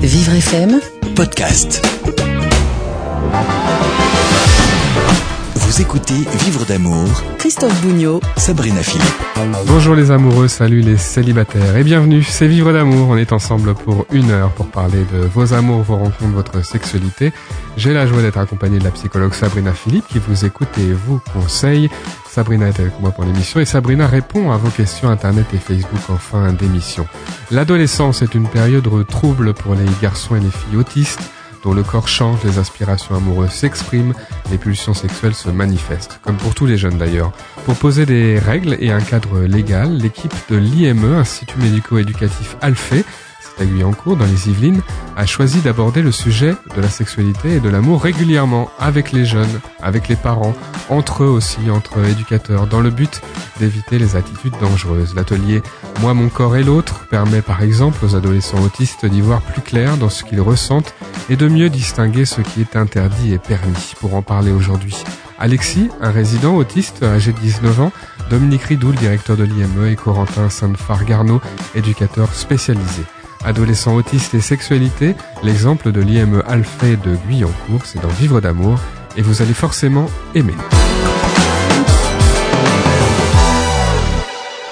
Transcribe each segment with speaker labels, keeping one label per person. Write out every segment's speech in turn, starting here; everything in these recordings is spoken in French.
Speaker 1: Vivre FM
Speaker 2: podcast. Vous écoutez Vivre d'amour,
Speaker 1: Christophe Bougnot
Speaker 2: Sabrina Philippe.
Speaker 3: Bonjour les amoureux, salut les célibataires et bienvenue, c'est Vivre d'amour, on est ensemble pour une heure pour parler de vos amours, vos rencontres, votre sexualité. J'ai la joie d'être accompagné de la psychologue Sabrina Philippe qui vous écoute et vous conseille. Sabrina est avec moi pour l'émission et Sabrina répond à vos questions internet et Facebook en fin d'émission. L'adolescence est une période trouble pour les garçons et les filles autistes dont le corps change, les aspirations amoureuses s'expriment, les pulsions sexuelles se manifestent, comme pour tous les jeunes d'ailleurs. Pour poser des règles et un cadre légal, l'équipe de l'IME, Institut médico-éducatif Alphée, c'est à Guyancourt, dans les Yvelines, a choisi d'aborder le sujet de la sexualité et de l'amour régulièrement avec les jeunes, avec les parents, entre eux aussi, entre éducateurs, dans le but d'éviter les attitudes dangereuses. L'atelier Moi, mon corps et l'autre permet par exemple aux adolescents autistes d'y voir plus clair dans ce qu'ils ressentent et de mieux distinguer ce qui est interdit et permis. Pour en parler aujourd'hui, Alexis, un résident autiste âgé de 19 ans, Dominique Ridoul, directeur de l'IME, et Corentin Sainte-Fargarno, éducateur spécialisé. Adolescents autistes et sexualité, l'exemple de l'IME Alphée de Guyancourt, c'est dans Vivre d'amour, et vous allez forcément aimer.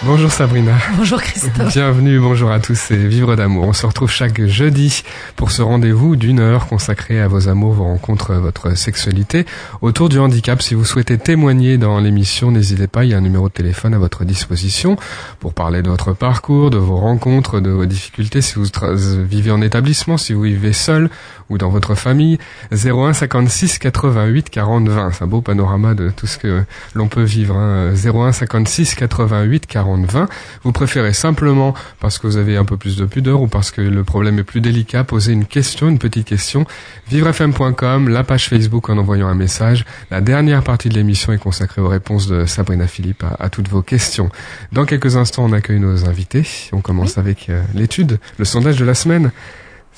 Speaker 3: Bonjour Sabrina.
Speaker 4: Bonjour Christophe.
Speaker 3: Bienvenue, bonjour à tous et Vivre d'amour. On se retrouve chaque jeudi pour ce rendez-vous d'une heure consacré à vos amours, vos rencontres, votre sexualité autour du handicap. Si vous souhaitez témoigner dans l'émission, n'hésitez pas, il y a un numéro de téléphone à votre disposition pour parler de votre parcours, de vos rencontres, de vos difficultés, si vous vivez en établissement, si vous vivez seul ou dans votre famille. 01 56 88 40 20. C'est un beau panorama de tout ce que l'on peut vivre. Hein. 01 56 88 40 20. Vous préférez simplement, parce que vous avez un peu plus de pudeur ou parce que le problème est plus délicat, poser une question, une petite question. Vivrefm.com, la page Facebook en envoyant un message. La dernière partie de l'émission est consacrée aux réponses de Sabrina Philippe à, à toutes vos questions. Dans quelques instants, on accueille nos invités. On commence avec euh, l'étude, le sondage de la semaine.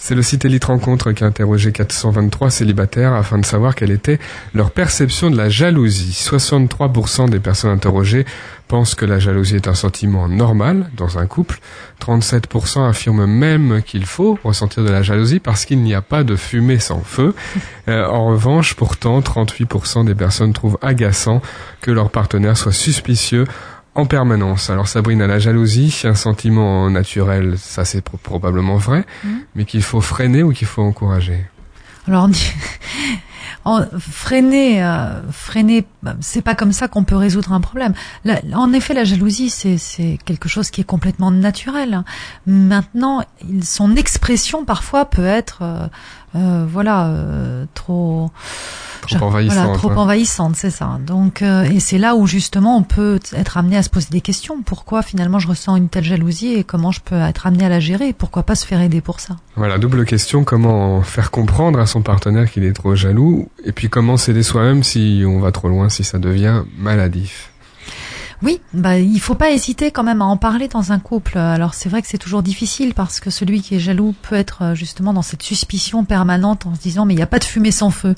Speaker 3: C'est le site Elite Rencontre qui a interrogé 423 célibataires afin de savoir quelle était leur perception de la jalousie. 63% des personnes interrogées pensent que la jalousie est un sentiment normal dans un couple. 37% affirment même qu'il faut ressentir de la jalousie parce qu'il n'y a pas de fumée sans feu. Euh, en revanche, pourtant, 38% des personnes trouvent agaçant que leur partenaire soit suspicieux en permanence. Alors Sabrina, la jalousie, un sentiment naturel, ça c'est probablement vrai, mmh. mais qu'il faut freiner ou qu'il faut encourager?
Speaker 4: Alors en, freiner, euh, freiner, bah, c'est pas comme ça qu'on peut résoudre un problème. La, en effet, la jalousie, c'est quelque chose qui est complètement naturel. Maintenant, il, son expression parfois peut être, euh, euh, voilà, euh, trop
Speaker 3: trop envahissante.
Speaker 4: Voilà, trop envahissante, c'est ça. Donc, euh, et c'est là où justement on peut être amené à se poser des questions. Pourquoi finalement je ressens une telle jalousie et comment je peux être amené à la gérer? Pourquoi pas se faire aider pour ça?
Speaker 3: Voilà, double question comment faire comprendre à son partenaire qu'il est trop jaloux? Et puis comment s'aider soi-même si on va trop loin, si ça devient maladif?
Speaker 4: Oui, bah il faut pas hésiter quand même à en parler dans un couple. Alors c'est vrai que c'est toujours difficile parce que celui qui est jaloux peut être euh, justement dans cette suspicion permanente en se disant mais il n'y a pas de fumée sans feu.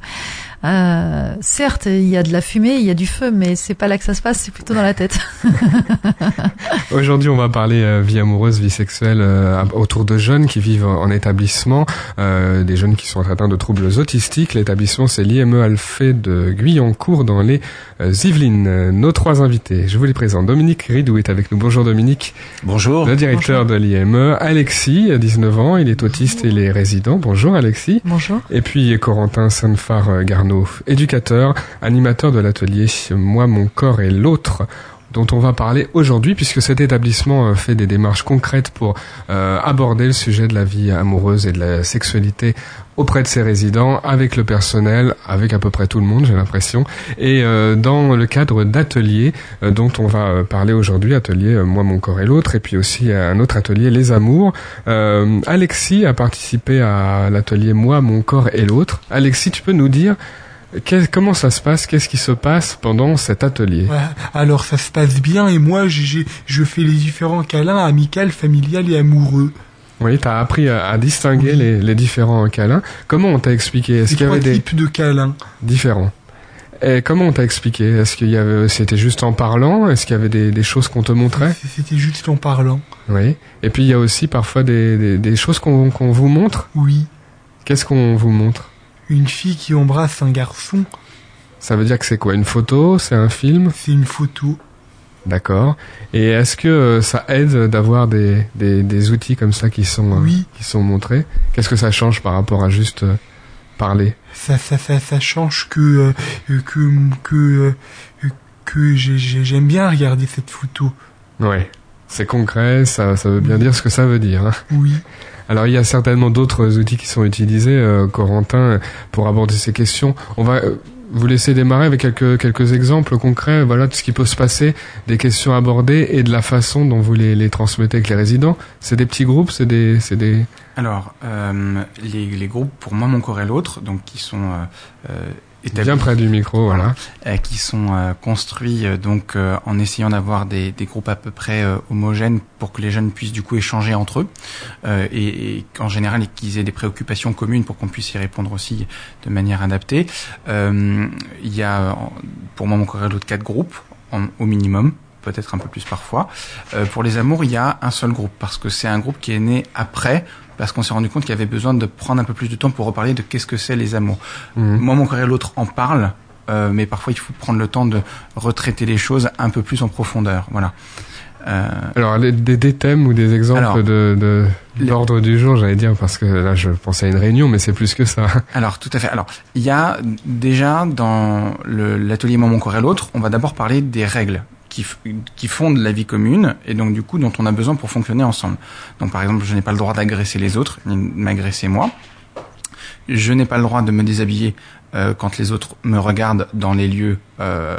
Speaker 4: Euh, certes, il y a de la fumée, il y a du feu, mais c'est pas là que ça se passe, c'est plutôt dans la tête.
Speaker 3: Aujourd'hui, on va parler euh, vie amoureuse, vie sexuelle euh, autour de jeunes qui vivent en établissement, euh, des jeunes qui sont atteints de troubles autistiques. L'établissement, c'est l'IME Alphée de Guyancourt dans les euh, Yvelines. Nos trois invités, je vous les présente. Dominique Ridou est avec nous. Bonjour Dominique.
Speaker 5: Bonjour.
Speaker 3: Le directeur
Speaker 4: Bonjour.
Speaker 3: de l'IME. Alexis, 19 ans, il est autiste et il est résident. Bonjour Alexis.
Speaker 4: Bonjour.
Speaker 3: Et puis Corentin Éducateur, animateur de l'atelier. Moi, mon corps et l'autre dont on va parler aujourd'hui puisque cet établissement fait des démarches concrètes pour euh, aborder le sujet de la vie amoureuse et de la sexualité auprès de ses résidents, avec le personnel, avec à peu près tout le monde, j'ai l'impression, et euh, dans le cadre d'ateliers euh, dont on va parler aujourd'hui, atelier Moi, mon corps et l'autre, et puis aussi un autre atelier Les Amours. Alexis a participé à l'atelier Moi, mon corps et l'autre. Alexis, tu peux nous dire comment ça se passe? Qu'est-ce qui se passe pendant cet atelier?
Speaker 5: Alors ça se passe bien et moi j'ai, je fais les différents câlins amical, familial et amoureux.
Speaker 3: Oui, tu as appris à, à distinguer oui. les, les, différents câlins. Comment on t'a expliqué?
Speaker 5: Est-ce qu'il y avait des types de câlins
Speaker 3: différents Et comment on t'a expliqué? Est-ce qu'il y avait, c'était juste en parlant? Est-ce qu'il y avait des, des choses qu'on te montrait?
Speaker 5: C'était juste en parlant.
Speaker 3: Oui. Et puis il y a aussi parfois des, des, des choses qu'on qu'on vous montre?
Speaker 5: Oui.
Speaker 3: Qu'est-ce qu'on vous montre?
Speaker 5: Une fille qui embrasse un garçon,
Speaker 3: Ça veut dire que c'est quoi Une photo C'est un film?
Speaker 5: C'est une photo.
Speaker 3: D'accord. Et est-ce que euh, ça aide d'avoir des, des, des outils comme ça qui sont, euh,
Speaker 5: Oui.
Speaker 3: qui sont montrés? Qu'est-ce que ça change par rapport à juste euh, parler?
Speaker 5: Ça, ça, ça, ça change que euh, que que euh, que j'ai- j'ai- j'aime bien regarder cette photo.
Speaker 3: Ouais. C'est concret, ça, ça veut bien dire ce que ça veut dire. hein.
Speaker 5: Oui.
Speaker 3: Alors il y a certainement d'autres outils qui sont utilisés, euh, Corentin, pour aborder ces questions. On va euh, vous laisser démarrer avec quelques quelques exemples concrets, voilà, de ce qui peut se passer, des questions abordées et de la façon dont vous les, les transmettez avec les résidents. C'est des petits groupes, c'est des c'est des
Speaker 6: Alors, euh, les, les groupes pour moi, mon corps et l'autre, donc qui sont euh, euh, établis,
Speaker 3: bien près du micro, voilà.
Speaker 6: euh, qui sont euh, construits euh, donc euh, en essayant d'avoir des, des groupes à peu près euh, homogènes pour que les jeunes puissent du coup échanger entre eux euh, et, et qu'en général qu'ils aient des préoccupations communes pour qu'on puisse y répondre aussi de manière adaptée. Euh, Il y a pour moi, mon corps l'autre quatre groupes en- au minimum peut-être un peu plus parfois. Euh, pour les amours, il y a un seul groupe parce que c'est un groupe qui est né après parce qu'on s'est rendu compte qu'il y avait besoin de prendre un peu plus de temps pour reparler de qu'est-ce que c'est les amours.
Speaker 3: Mhm.
Speaker 6: Moi, mon corps et l'autre en parlent, euh, mais parfois il faut prendre le temps de retraiter les choses un peu plus en profondeur. Voilà. Euh,
Speaker 3: Alors les- des, des thèmes ou des exemples
Speaker 6: Alors,
Speaker 3: de de
Speaker 6: les-
Speaker 3: l'ordre du jour, j'allais dire parce que là je pensais à une réunion, mais c'est plus que ça.
Speaker 6: alors, tout à fait. Alors, il y a déjà dans l'atelier Moi, mon corps et l'autre, on va d'abord parler des règles qui, qui fondent la vie commune et donc du coup dont on a besoin pour fonctionner ensemble. Donc, par exemple, je n'ai pas le droit d'agresser les autres ni de m'agresser moi. Je n'ai pas le droit de me déshabiller euh, quand les autres me regardent dans les lieux euh,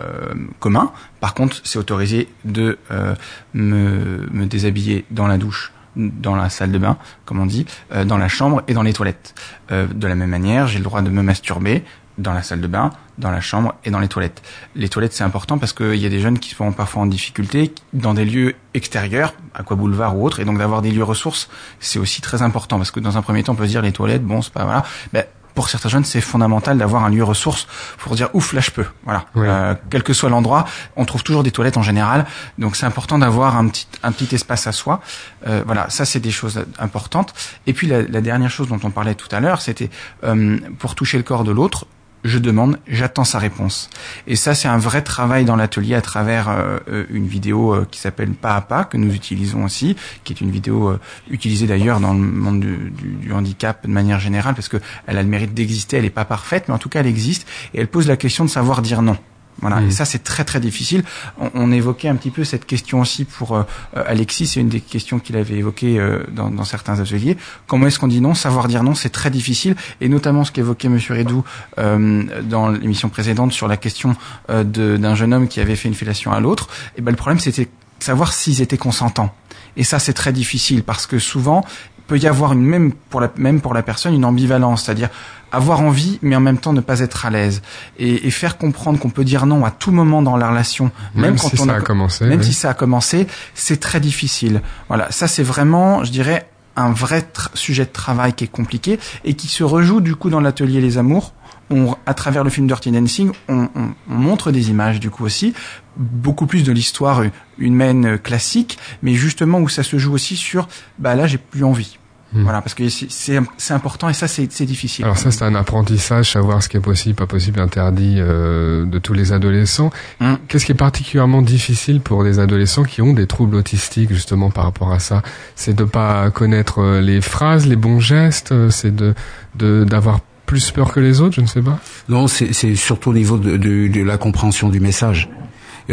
Speaker 6: communs. Par contre, c'est autorisé de euh, me, déshabiller dans la douche, dans la salle de bain, comme on dit, dans la chambre et dans les toilettes. De la même manière, j'ai le droit de me masturber dans la salle de bain, dans la chambre et dans les toilettes. Les toilettes, c'est important parce qu'il y a des jeunes qui sont parfois en difficulté dans des lieux extérieurs, Aqua Boulevard ou autres, et donc d'avoir des lieux ressources, c'est aussi très important parce que dans un premier temps, on peut se dire les toilettes, bon, c'est pas voilà. Ben, pour certains jeunes, c'est fondamental d'avoir un lieu ressource pour dire ouf, là je peux. Voilà.
Speaker 3: Oui.
Speaker 6: Euh, quel que soit l'endroit, on trouve toujours des toilettes en général, donc c'est important d'avoir un petit un petit espace à soi. Euh, voilà, ça c'est des choses importantes. Et puis la, la dernière chose dont on parlait tout à l'heure, c'était euh, pour toucher le corps de l'autre. Je demande, j'attends sa réponse. Et ça, c'est un vrai travail dans l'atelier à travers euh, euh, une vidéo euh, qui s'appelle Pas à pas que nous utilisons aussi, qui est une vidéo utilisée d'ailleurs dans le monde du, du- du handicap de manière générale parce que elle a le mérite d'exister. Elle n'est pas parfaite, mais en tout cas, elle existe et elle pose la question de savoir dire non. Voilà,
Speaker 3: Mhm.
Speaker 6: et ça c'est très très difficile. On, on évoquait un petit peu cette question aussi pour euh, euh, Alexis, c'est une des questions qu'il avait évoquées euh, dans, dans certains ateliers. Comment est-ce qu'on dit non? Savoir dire non, c'est très difficile, et notamment ce qu'évoquait Monsieur Redou euh, dans l'émission précédente sur la question euh, d'un jeune homme qui avait fait une fellation à l'autre. Et ben le problème c'était savoir s'ils étaient consentants. Et ça c'est très difficile parce que souvent il peut y avoir une même pour la même pour la personne une ambivalence, c'est-à-dire avoir envie mais en même temps ne pas être à l'aise et, et faire comprendre qu'on peut dire non à tout moment dans la relation, même,
Speaker 3: Même,
Speaker 6: quand
Speaker 3: si
Speaker 6: on
Speaker 3: ça
Speaker 6: a,
Speaker 3: a commencé.
Speaker 6: même
Speaker 3: oui.
Speaker 6: si ça a commencé, c'est très difficile. Voilà, ça c'est vraiment, je dirais, un vrai sujet de travail qui est compliqué et qui se rejoue du coup dans l'atelier Les Amours. On, à travers le film Dirty Dancing, on, on- on montre des images du coup aussi, beaucoup plus de l'histoire humaine classique, mais justement où ça se joue aussi sur, bah là j'ai plus envie.
Speaker 3: Hmm.
Speaker 6: Voilà, parce que c'est- important et ça c'est c'est difficile.
Speaker 3: Alors ça c'est un apprentissage, savoir ce qui est possible, pas possible, interdit euh, de tous les adolescents.
Speaker 6: Mm.
Speaker 3: Qu'est-ce qui est particulièrement difficile pour des adolescents qui ont des troubles autistiques justement par rapport à ça? C'est de pas connaître euh, les phrases, les bons gestes, euh, c'est de de d'avoir plus peur que les autres, je ne sais pas?
Speaker 7: Non, c'est c'est surtout au niveau de, de, de la compréhension du message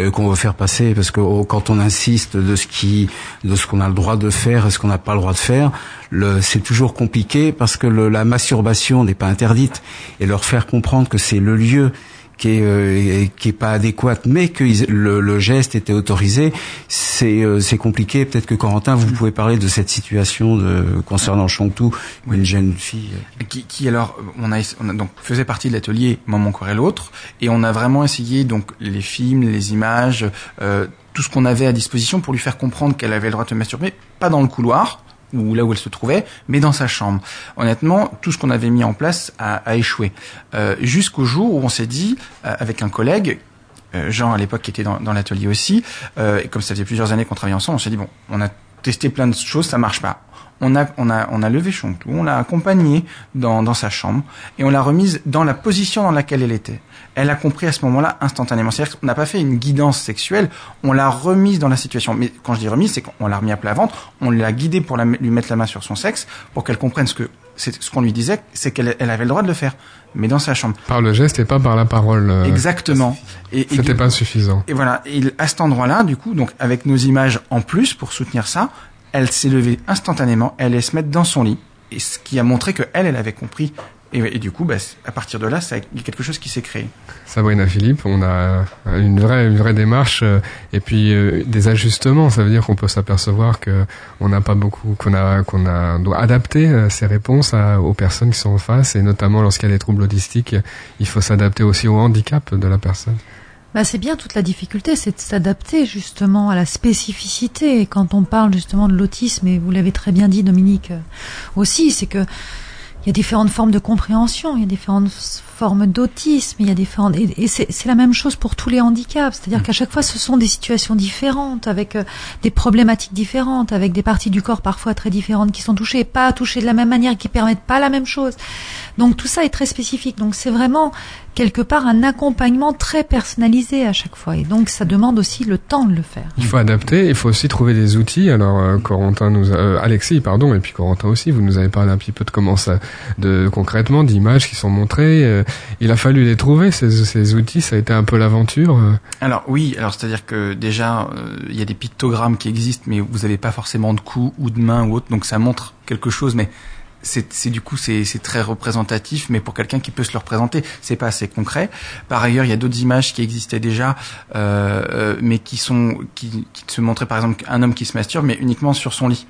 Speaker 7: qu'on veut faire passer, parce que oh, quand on insiste de ce qui, de ce qu'on a le droit de faire et ce qu'on n'a pas le droit de faire, c'est toujours compliqué parce que le- la masturbation n'est pas interdite. Et leur faire comprendre que c'est le lieu qui est euh, qui est pas adéquate, mais que le, le geste était autorisé, c'est euh, c'est compliqué. Peut-être que Corentin, vous pouvez parler de cette situation de, concernant Chongtou, une jeune fille. euh,
Speaker 6: qui, qui alors on a, on a donc faisait partie de l'atelier Moi mon corps et l'autre et on a vraiment essayé donc les films, les images, euh, tout ce qu'on avait à disposition pour lui faire comprendre qu'elle avait le droit de se masturber, pas dans le couloir ou là où elle se trouvait, mais dans sa chambre. Honnêtement, tout ce qu'on avait mis en place a, échoué. Euh, Jusqu'au jour où on s'est dit, euh, avec un collègue, euh, Jean à l'époque qui était dans, l'atelier aussi, et comme ça faisait plusieurs années qu'on travaillait ensemble, on s'est dit bon, on a testé plein de choses, ça marche pas. On a, on a, on a levé Chontou, on l'a accompagnée dans, dans sa chambre et on l'a remise dans la position dans laquelle elle était. Elle a compris à ce moment-là instantanément. C'est-à-dire qu'on n'a pas fait une guidance sexuelle, on l'a remise dans la situation. Mais quand je dis remise, c'est qu'on l'a remis à plat ventre, on l'a guidée pour lui mettre la main sur son sexe, pour qu'elle comprenne ce que c'est ce qu'on lui disait, c'est qu'elle elle avait le droit de le faire, mais dans sa chambre.
Speaker 3: Par le geste et pas par la parole. euh,
Speaker 6: Exactement. Et, et
Speaker 3: C'était pas suffisant.
Speaker 6: et voilà, et à cet endroit-là, du coup, donc avec nos images en plus pour soutenir ça, elle s'est levée instantanément, elle allait se mettre dans son lit, et ce qui a montré que elle, elle avait compris. Et, et du coup, bah, à partir de là, ça- il y a quelque chose qui s'est créé.
Speaker 3: Sabrina Philippe, on a une vraie, une vraie démarche euh, et puis euh, des ajustements. Ça veut dire qu'on peut s'apercevoir que on n'a pas beaucoup, qu'on a, qu'on a, on doit adapter euh, ses réponses à- aux personnes qui sont en face et notamment lorsqu'il y a des troubles autistiques, il faut s'adapter aussi au handicap de la personne.
Speaker 4: Bah, c'est bien toute la difficulté, c'est de s'adapter justement à la spécificité. Et quand on parle justement de l'autisme, et vous l'avez très bien dit Dominique euh, aussi, c'est que il y a différentes formes de compréhension, il y a différentes formes d'autisme, il y a différentes et, et c'est la même chose pour tous les handicaps, c'est-à-dire qu'à chaque fois ce sont des situations différentes avec euh, des problématiques différentes, avec des parties du corps parfois très différentes qui sont touchées, pas touchées de la même manière, qui permettent pas la même chose. Donc tout ça est très spécifique. Donc c'est vraiment quelque part un accompagnement très personnalisé à chaque fois. Et donc ça demande aussi le temps de le faire.
Speaker 3: Il faut adapter, il faut aussi trouver des outils. Alors euh, Corentin nous, a, euh, Alexis, pardon, et puis Corentin aussi, vous nous avez parlé un petit peu de comment ça, de concrètement d'images qui sont montrées. Euh, il a fallu les trouver ces, ces outils. Ça a été un peu l'aventure.
Speaker 6: Alors oui, alors c'est-à-dire que déjà, euh, il y a des pictogrammes qui existent, mais vous n'avez pas forcément de cou ou de main ou autre, donc ça montre quelque chose, mais c'est du coup c'est très représentatif, mais pour quelqu'un qui peut se le représenter, c'est pas assez concret. Par ailleurs, il y a d'autres images qui existaient déjà, euh, euh, mais qui sont qui, qui se montraient par exemple un homme qui se masturbe, mais uniquement sur son lit.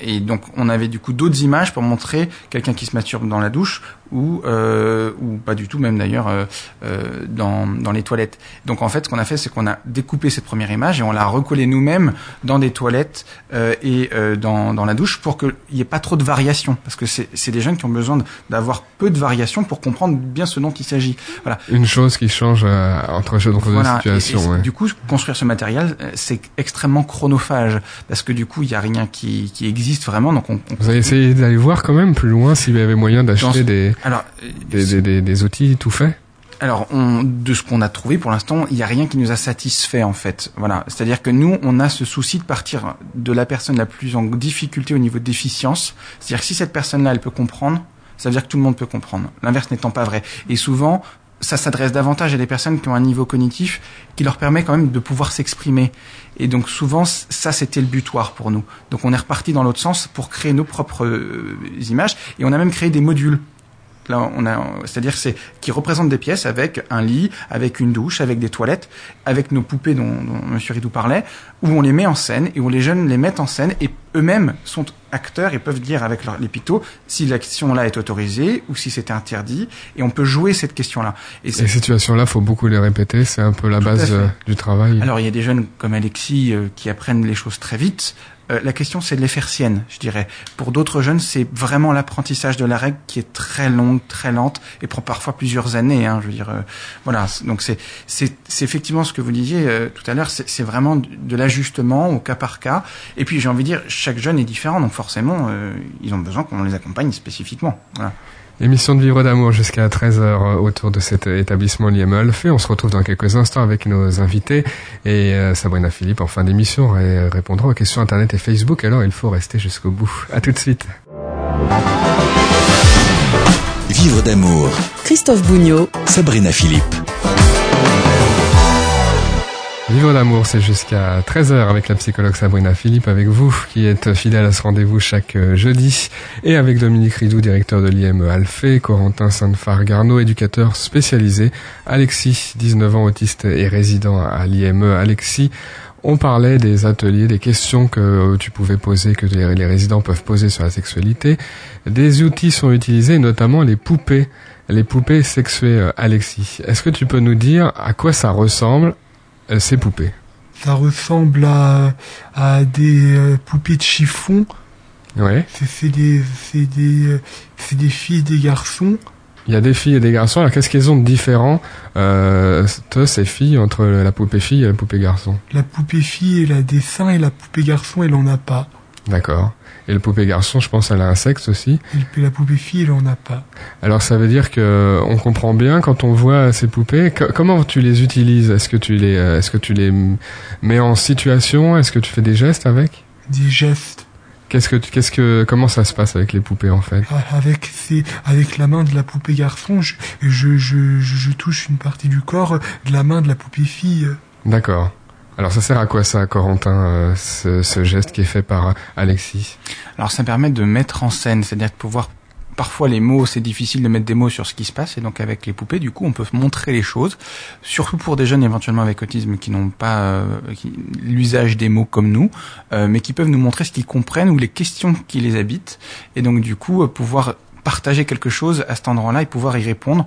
Speaker 6: Et donc on avait du coup d'autres images pour montrer quelqu'un qui se masturbe dans la douche ou euh, ou pas du tout même d'ailleurs euh, euh, dans dans les toilettes. Donc en fait ce qu'on a fait c'est qu'on a découpé cette première image et on l'a recollée nous-mêmes dans des toilettes euh, et euh, dans dans la douche pour qu'il y ait pas trop de variations parce que c'est c'est des jeunes qui ont besoin d'avoir peu de variations pour comprendre bien ce dont il s'agit. Voilà.
Speaker 3: Une chose qui change euh, entre, entre
Speaker 6: Voilà.
Speaker 3: deux situations.
Speaker 6: Et- et
Speaker 3: ouais.
Speaker 6: Du coup, construire ce matériel, c'est extrêmement chronophage parce que du coup, il y a rien qui, qui existe vraiment. Donc, on, on-
Speaker 3: Vous avez essayé d'aller voir quand même plus loin s'il y avait moyen d'acheter des,
Speaker 6: alors, euh,
Speaker 3: des, des, des, des outils tout faits.
Speaker 6: alors, on, de ce qu'on a trouvé pour l'instant, il n'y a rien qui nous a satisfait en fait. Voilà, c'est-à-dire que nous, on a ce souci de partir de la personne la plus en difficulté au niveau de déficience. C'est-à-dire que si cette personne-là, elle peut comprendre, ça veut dire que tout le monde peut comprendre. L'inverse n'étant pas vrai. Et souvent, ça s'adresse davantage à des personnes qui ont un niveau cognitif qui leur permet quand même de pouvoir s'exprimer. Et donc souvent, ça c'était le butoir pour nous. Donc on est reparti dans l'autre sens pour créer nos propres euh, images et on a même créé des modules. Là, on a, c'est-à-dire c'est qui représentent des pièces avec un lit, avec une douche, avec des toilettes, avec nos poupées dont, dont Monsieur Ridou parlait, où on les met en scène et où les jeunes les mettent en scène et eux-mêmes sont acteurs et peuvent dire avec leur, les pictos si l'action-là est autorisée ou si c'est interdit et on peut jouer cette question-là. Et
Speaker 3: Ces situations-là, faut beaucoup les répéter. C'est un peu la
Speaker 6: Tout
Speaker 3: base euh, du travail.
Speaker 6: Alors il y a des jeunes comme Alexis euh, qui apprennent les choses très vite. Euh, la question c'est de les faire siennes, je dirais. Pour d'autres jeunes, c'est vraiment l'apprentissage de la règle qui est très longue, très lente et prend parfois plusieurs années. Hein, je veux dire, euh, voilà. Donc c'est c'est effectivement ce que vous disiez euh, tout à l'heure. C'est vraiment de, de l'ajustement au cas par cas. Et puis j'ai envie de dire, chaque jeune est différent, donc forcément euh, ils ont besoin qu'on les accompagne spécifiquement. Voilà.
Speaker 3: Émission de Vivre d'amour jusqu'à 13h autour de cet établissement l'IME Alphée. On se retrouve dans quelques instants avec nos invités et euh, Sabrina Philippe en fin d'émission ré- répondra aux questions Internet et Facebook. Alors il faut rester jusqu'au bout. À tout de suite.
Speaker 2: Vivre d'amour.
Speaker 1: Christophe Bougnot,
Speaker 2: Sabrina Philippe.
Speaker 3: Vivre d'amour, c'est jusqu'à 13h avec la psychologue Sabrina Philippe, avec vous qui êtes fidèle à ce rendez-vous chaque euh, jeudi, et avec Dominique Ridou, directeur de l'IM Alphée, Corentin Sainte-Phare Garneau, éducateur spécialisé, Alexis, 19 ans, autiste et résident à l'IME. Alexis, on parlait des ateliers, des questions que euh, tu pouvais poser, que les résidents peuvent poser sur la sexualité. Des outils sont utilisés, notamment les poupées, les poupées sexuées, euh, Alexis. Est-ce que tu peux nous dire à quoi ça ressemble ces poupées
Speaker 5: Ça ressemble à, à des euh, poupées de chiffon
Speaker 3: Ouais.
Speaker 5: C'est des, c'est des, euh, c'est des filles et des garçons.
Speaker 3: Il y a des filles et des garçons. Alors qu'est-ce qu'ils ont de différent, euh, ces filles, entre la poupée fille et la poupée garçon?
Speaker 5: La poupée fille, elle a des seins et la poupée garçon, elle en a pas.
Speaker 3: D'accord. Et la poupée garçon, je pense, elle a un sexe aussi.
Speaker 5: Et puis la poupée fille, elle en a pas.
Speaker 3: Alors ça veut dire que on comprend bien quand on voit ces poupées. co- comment tu les utilises? Est-ce que tu les, euh, est-ce que tu les mets en situation? Est-ce que tu fais des gestes avec?
Speaker 5: Des gestes.
Speaker 3: Qu'est-ce que, qu'est-ce que, comment ça se passe avec les poupées en fait?
Speaker 5: Ah, Avec ces, avec la main de la poupée garçon, je, je, je touche une partie du corps de la main de la poupée fille.
Speaker 3: D'accord. Alors ça sert à quoi ça, Corentin, euh, ce, ce geste qui est fait par euh, Alexis?
Speaker 6: Alors ça permet de mettre en scène, c'est-à-dire de pouvoir parfois les mots, c'est difficile de mettre des mots sur ce qui se passe et donc avec les poupées, du coup, on peut montrer les choses, surtout pour des jeunes éventuellement avec autisme qui n'ont pas euh, l'usage des mots comme nous, euh, mais qui peuvent nous montrer ce qu'ils comprennent ou les questions qui les habitent et donc du coup euh, pouvoir partager quelque chose à cet endroit-là et pouvoir y répondre.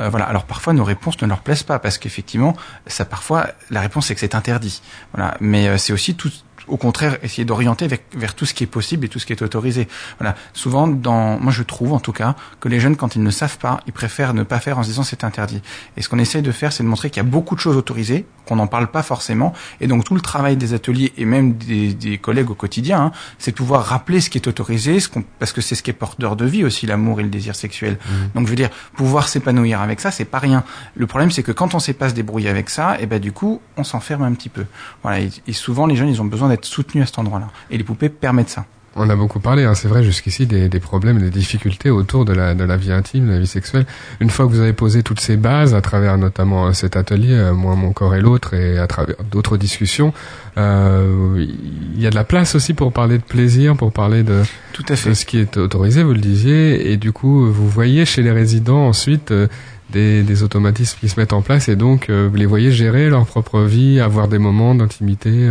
Speaker 6: Euh, voilà. Alors parfois nos réponses ne leur plaisent pas parce qu'effectivement, ça parfois la réponse c'est que c'est interdit. Voilà. Mais euh, c'est aussi tout au contraire essayer d'orienter vers, vers tout ce qui est possible et tout ce qui est autorisé. Voilà. Souvent, dans, moi je trouve en tout cas que les jeunes quand ils ne savent pas, ils préfèrent ne pas faire en se disant c'est interdit. Et ce qu'on essaye de faire, c'est de montrer qu'il y a beaucoup de choses autorisées, qu'on n'en parle pas forcément, et donc tout le travail des ateliers et même des, des collègues au quotidien, hein, c'est de pouvoir rappeler ce qui est autorisé, ce qu'on, parce que c'est ce qui est porteur de vie aussi, l'amour et le désir sexuel. Donc je veux dire, pouvoir s'épanouir avec ça, c'est pas rien. Le problème, c'est que quand on sait pas se débrouiller avec ça, et ben du coup, on s'enferme un petit peu. Voilà. Et, et souvent, les jeunes, ils ont besoin d'être soutenus à cet endroit-là. Et les poupées permettent ça.
Speaker 3: On a beaucoup parlé, hein, c'est vrai, jusqu'ici, des, des problèmes, des difficultés autour de la, de la vie intime, de la vie sexuelle. Une fois que vous avez posé toutes ces bases, à travers notamment euh, cet atelier, euh, Moi, mon corps et l'autre, et à travers d'autres discussions, euh, il y a de la place aussi pour parler de plaisir, pour parler de,
Speaker 6: Tout à fait.
Speaker 3: de ce qui est autorisé, vous le disiez, et du coup, vous voyez chez les résidents ensuite euh, des, des automatismes qui se mettent en place, et donc vous les voyez gérer leur propre vie, avoir des moments d'intimité,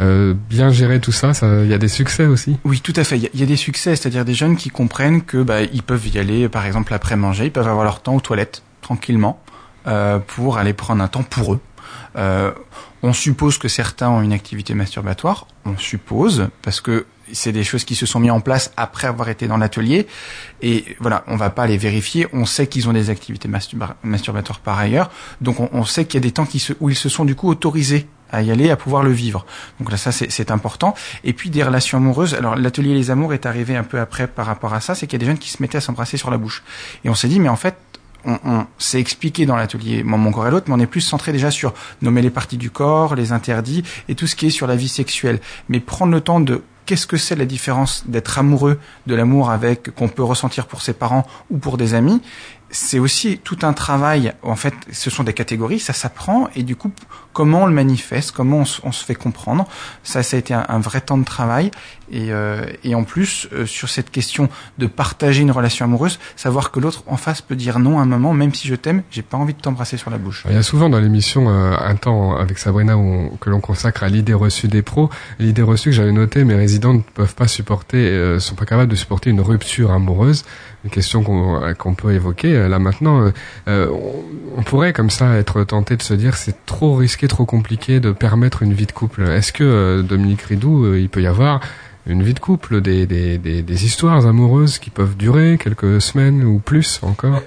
Speaker 3: euh, bien gérer tout ça, il y a des succès aussi.
Speaker 6: Oui, tout à fait. Il y a- des succès, c'est-à-dire des jeunes qui comprennent que bah, ils peuvent y aller, par exemple après manger, ils peuvent avoir leur temps aux toilettes tranquillement euh, pour aller prendre un temps pour eux. Euh, on suppose que certains ont une activité masturbatoire. On suppose parce que c'est des choses qui se sont mises en place après avoir été dans l'atelier. Et voilà, on va pas les vérifier. On sait qu'ils ont des activités masturba- masturbatoires par ailleurs. Donc on, sait qu'il y a des temps où ils se sont du coup autorisés à y aller, à pouvoir le vivre. Donc là, ça c'est important. Et puis des relations amoureuses. Alors l'atelier Les Amours est arrivé un peu après par rapport à ça, c'est qu'il y a des jeunes qui se mettaient à s'embrasser sur la bouche. Et on s'est dit, mais en fait, on, on s'est expliqué dans l'atelier mon corps et l'autre, mais on est plus centré déjà sur nommer les parties du corps, les interdits et tout ce qui est sur la vie sexuelle. Mais prendre le temps de qu'est-ce que c'est la différence d'être amoureux, de l'amour avec qu'on peut ressentir pour ses parents ou pour des amis, c'est aussi tout un travail. En fait, ce sont des catégories, ça s'apprend et du coup, comment on le manifeste, comment on, se- on se fait comprendre. Ça, ça a été un, un vrai temps de travail et, euh, et en plus euh, sur cette question de partager une relation amoureuse, savoir que l'autre en face peut dire non à un moment, même si je t'aime, j'ai pas envie de t'embrasser sur la bouche.
Speaker 3: Il y a souvent dans l'émission euh, un temps avec Sabrina où on- que l'on consacre à l'idée reçue des pros. L'idée reçue que j'avais notée, mes résidents ne peuvent pas supporter, euh, sont pas capables de supporter une rupture amoureuse. Question qu'on euh, qu'on peut évoquer euh, là maintenant. euh, on, pourrait comme ça être tenté de se dire c'est trop risqué, trop compliqué de permettre une vie de couple. Est-ce que Dominique Ridou, il peut y avoir une vie de couple, des, des histoires amoureuses qui peuvent durer quelques semaines ou plus encore?